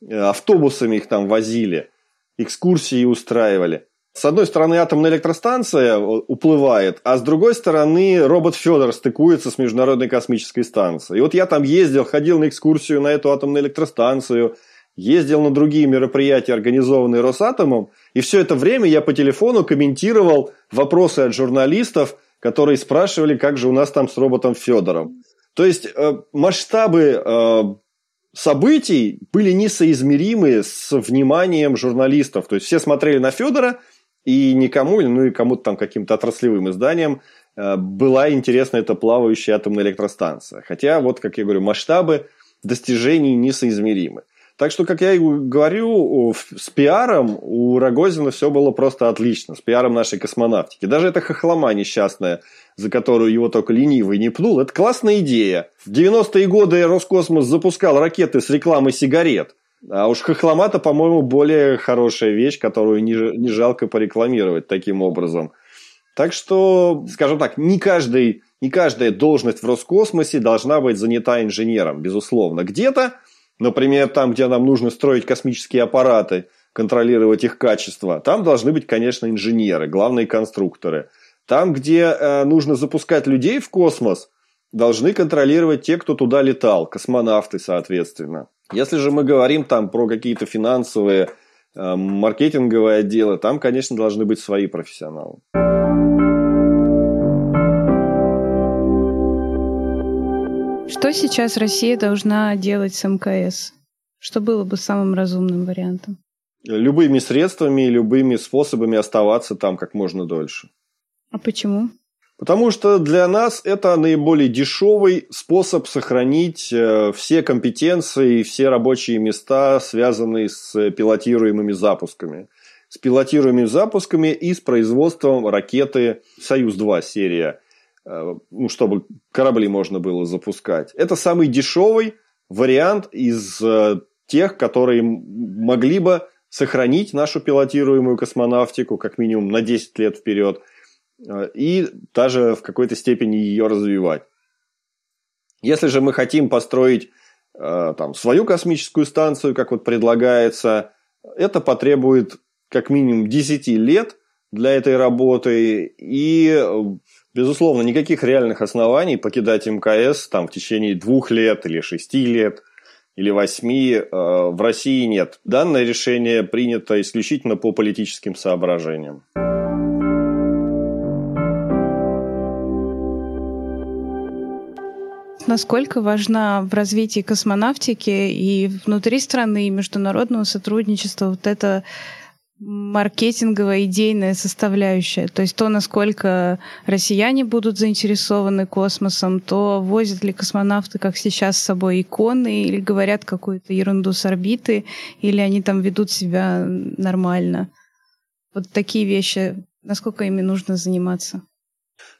Speaker 1: э, автобусами их там возили, экскурсии устраивали. С одной стороны, атомная электростанция э, уплывает, а с другой стороны, робот Федор стыкуется с Международной космической станцией. И вот я там ездил, ходил на экскурсию на эту атомную электростанцию – ездил на другие мероприятия, организованные Росатомом, и все это время я по телефону комментировал вопросы от журналистов, которые спрашивали, как же у нас там с роботом Федором. То есть э, масштабы э, событий были несоизмеримы с вниманием журналистов. То есть все смотрели на Федора, и никому, ну и кому-то там каким-то отраслевым изданиям э, была интересна эта плавающая атомная электростанция. Хотя, вот как я говорю, масштабы достижений несоизмеримы. Так что, как я и говорю, с пиаром у Рогозина все было просто отлично. С пиаром нашей космонавтики. Даже эта хохлома несчастная, за которую его только ленивый не пнул, это классная идея. В 90-е годы Роскосмос запускал ракеты с рекламой сигарет. А уж хохлома-то, по-моему, более хорошая вещь, которую не, не жалко порекламировать таким образом. Так что, скажем так, не, каждый, не каждая должность в Роскосмосе должна быть занята инженером, безусловно. Где-то Например, там, где нам нужно строить космические аппараты, контролировать их качество, там должны быть, конечно, инженеры, главные конструкторы. Там, где э, нужно запускать людей в космос, должны контролировать те, кто туда летал, космонавты, соответственно. Если же мы говорим там про какие-то финансовые, э, маркетинговые отделы, там, конечно, должны быть свои профессионалы.
Speaker 2: Что сейчас Россия должна делать с МКС? Что было бы самым разумным вариантом?
Speaker 1: Любыми средствами и любыми способами оставаться там как можно дольше.
Speaker 2: А почему?
Speaker 1: Потому что для нас это наиболее дешевый способ сохранить э, все компетенции и все рабочие места, связанные с пилотируемыми запусками. С пилотируемыми запусками и с производством ракеты «Союз-2» серия Э, ну, чтобы корабли можно было запускать. Это самый дешевый вариант из э, тех, которые могли бы сохранить нашу пилотируемую космонавтику как минимум на 10 лет вперед и даже в какой-то степени ее развивать. Если же мы хотим построить там, свою космическую станцию, как вот предлагается, это потребует как минимум 10 лет для этой работы и Безусловно, никаких реальных оснований покидать МКС там в течение двух лет или шести лет или восьми э, в России нет. Данное решение принято исключительно по политическим соображениям.
Speaker 2: Насколько важна в развитии космонавтики и внутри страны, и международного сотрудничества вот это маркетинговая, идейная составляющая. То есть то, насколько россияне будут заинтересованы космосом, то возят ли космонавты, как сейчас, с собой иконы, или говорят какую-то ерунду с орбиты, или они там ведут себя нормально. Вот такие вещи, насколько ими нужно заниматься?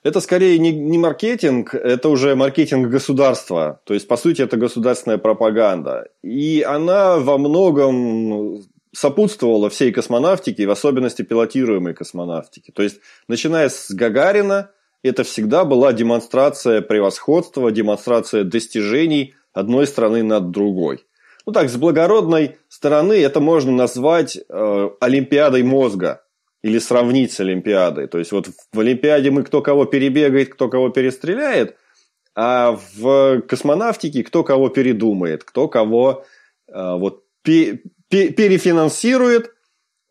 Speaker 1: Это скорее не, не маркетинг, это уже маркетинг государства. То есть, по сути, это государственная пропаганда. И она во многом сопутствовало всей космонавтике, и в особенности пилотируемой космонавтике. То есть, начиная с Гагарина, это всегда была демонстрация превосходства, демонстрация достижений одной страны над другой. Ну так, с благородной стороны это можно назвать э, Олимпиадой мозга или сравнить с Олимпиадой. То есть вот в Олимпиаде мы кто кого перебегает, кто кого перестреляет, а в космонавтике кто кого передумает, кто кого э, вот перефинансирует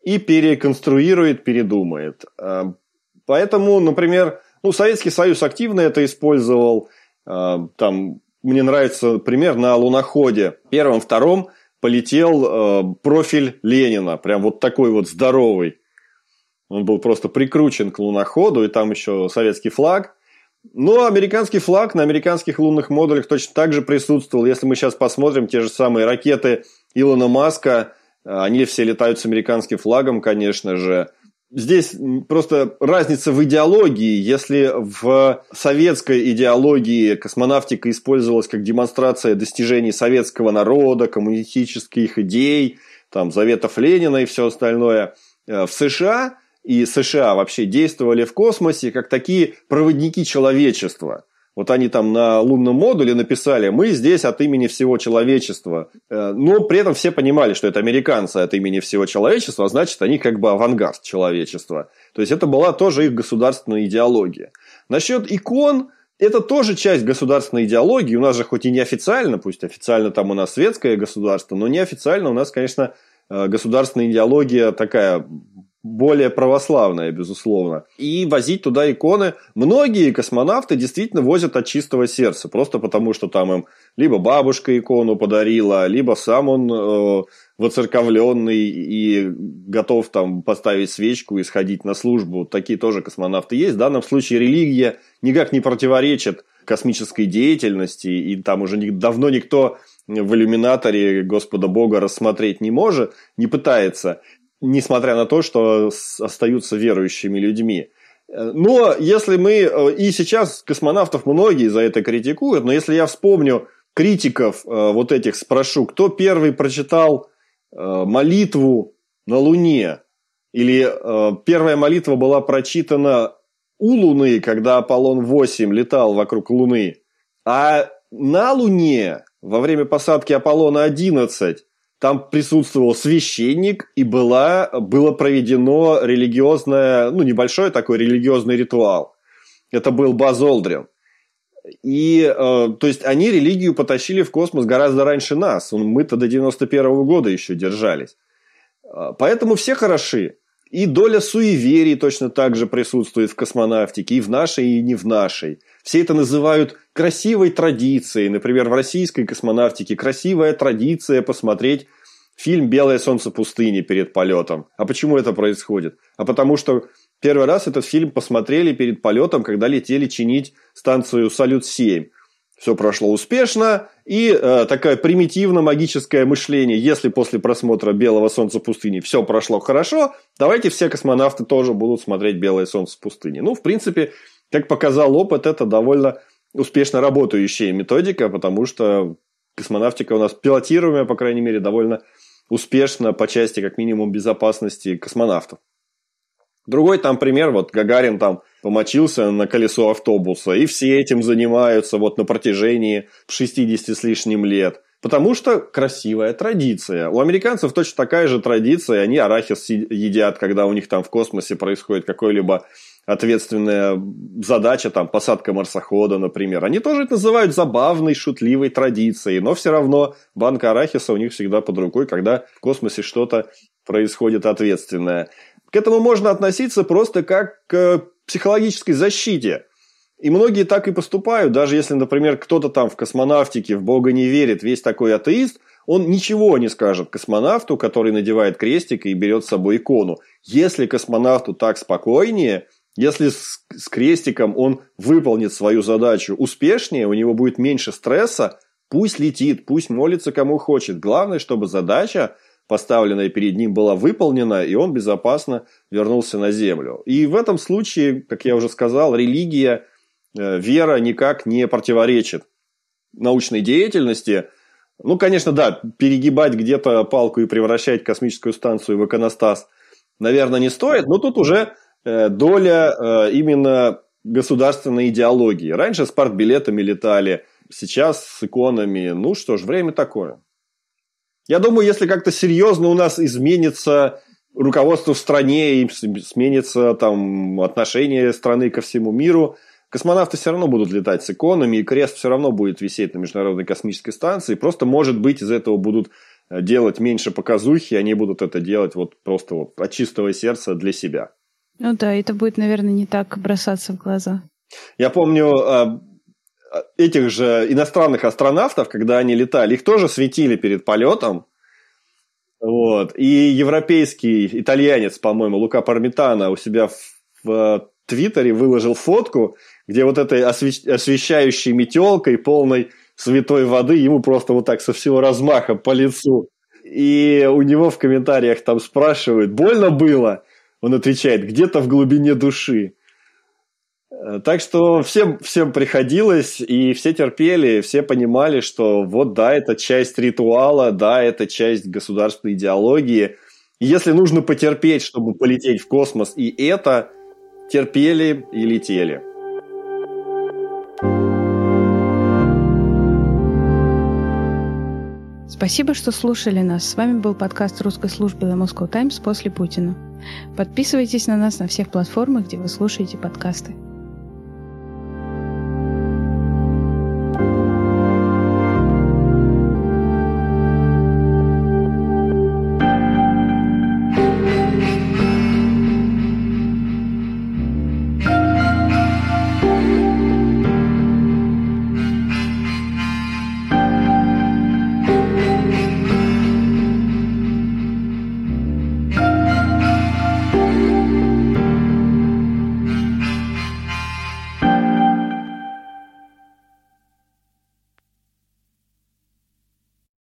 Speaker 1: и переконструирует, передумает. А, поэтому, например, ну, Советский Союз активно это использовал. А, там, мне нравится пример на луноходе. Первом, втором полетел э, профиль Ленина, прям вот такой вот здоровый. Он был просто прикручен к луноходу, и там еще советский флаг. Но американский флаг на американских лунных модулях точно так же присутствовал. Если мы сейчас посмотрим, те же самые ракеты Илона Маска, э, они все летают с американским флагом, конечно же. Здесь просто разница в идеологии. Если в советской идеологии космонавтика использовалась как демонстрация достижений советского народа, коммунистических идей, там, заветов Ленина и все остальное, э, в США и США вообще действовали в космосе как такие проводники человечества. Вот они там на лунном модуле написали, мы здесь от имени всего человечества. Э, но при этом все понимали, что это американцы от имени всего человечества, а значит, они как бы авангард человечества. То есть, это была тоже их государственная идеология. Насчет икон, это тоже часть государственной идеологии. У нас же хоть и неофициально, пусть официально там у нас светское государство, но неофициально у нас, конечно, э, государственная идеология такая более православная, безусловно. И возить туда иконы. Многие космонавты действительно возят от чистого сердца, просто потому что там им либо бабушка икону подарила, либо сам он э, воцерковленный и готов там поставить свечку и сходить на службу. Такие тоже космонавты есть. В данном случае религия никак не противоречит космической деятельности, и там уже давно никто в иллюминаторе Господа Бога рассмотреть не может, не пытается несмотря на то, что остаются верующими людьми. Но если мы, э, и сейчас космонавтов многие за это критикуют, но если я вспомню критиков э, вот этих, спрошу, кто первый прочитал э, молитву на Луне, или первая молитва была прочитана у Луны, когда Аполлон-8 летал вокруг Луны, а на Луне во время посадки Аполлона-11 там присутствовал священник, и была, было проведено религиозное, ну, небольшой такой религиозный ритуал. Это был Баз Олдрин. И, э, то есть, они религию потащили в космос гораздо раньше нас. Мы-то до 91 -го года еще держались. Э, поэтому все хороши. И доля суеверий точно так же присутствует в космонавтике, и в нашей, и не в нашей. Все это называют красивой традицией. Например, в российской космонавтике красивая традиция посмотреть фильм «Белое солнце пустыни» перед полетом. А почему это происходит? А потому что первый раз этот фильм посмотрели перед полетом, когда летели чинить станцию «Салют-7». Все прошло успешно, и э, такое примитивно-магическое мышление, если после просмотра «Белого солнца пустыни» все прошло хорошо, давайте все космонавты тоже будут смотреть «Белое солнце пустыни». Ну, в принципе, как показал опыт, это довольно успешно работающая методика, потому что космонавтика у нас пилотируемая, по крайней мере, довольно успешно по части, как минимум, безопасности космонавтов. Другой там пример, вот Гагарин там помочился на колесо автобуса, и все этим занимаются вот на протяжении 60 с лишним лет. Потому что красивая традиция. У американцев точно такая же традиция, они арахис едят, когда у них там в космосе происходит какой-либо ответственная задача, там, посадка марсохода, например. Они тоже это называют забавной, шутливой традицией, но все равно банка арахиса у них всегда под рукой, когда в космосе что-то происходит ответственное. К этому можно относиться просто как к психологической защите. И многие так и поступают, даже если, например, кто-то там в космонавтике в Бога не верит, весь такой атеист, он ничего не скажет космонавту, который надевает крестик и берет с собой икону. Если космонавту так спокойнее, если с, с крестиком он выполнит свою задачу успешнее, у него будет меньше стресса, пусть летит, пусть молится кому хочет. Главное, чтобы задача поставленная перед ним, была выполнена, и он безопасно вернулся на Землю. И в этом случае, как я уже сказал, религия, э, вера никак не противоречит научной деятельности. Ну, конечно, да, перегибать где-то палку и превращать космическую станцию в иконостас, наверное, не стоит, но тут уже э, доля э, именно государственной идеологии. Раньше с партбилетами летали, сейчас с иконами. Ну что ж, время такое. Я думаю, если как-то серьезно у нас изменится руководство в стране и сменится там отношение страны ко всему миру, космонавты все равно будут летать с иконами, и крест все равно будет висеть на Международной космической станции. Просто, может быть, из этого будут э, делать меньше показухи, они будут это делать вот просто вот от чистого сердца для себя.
Speaker 2: Ну да, это будет, наверное, не так бросаться в глаза.
Speaker 1: Я помню, а, этих же иностранных астронавтов, когда они летали, их тоже светили перед полетом. Вот. И европейский итальянец, по-моему, Лука Пармитана у себя в, в Твиттере выложил фотку, где вот этой освещающей метелкой, полной святой воды, ему просто вот так со всего размаха по лицу. И у него в комментариях там спрашивают, больно было? Он отвечает, где-то в глубине души. Э, так что всем, всем приходилось, и все терпели, все понимали, что вот да, это часть ритуала, да, это часть государственной идеологии. Если нужно потерпеть, чтобы полететь в космос, и это терпели и летели.
Speaker 2: Спасибо, что слушали нас. С вами был подкаст русской службы The Moscow Times после Путина. Подписывайтесь на нас на всех платформах, где вы слушаете подкасты.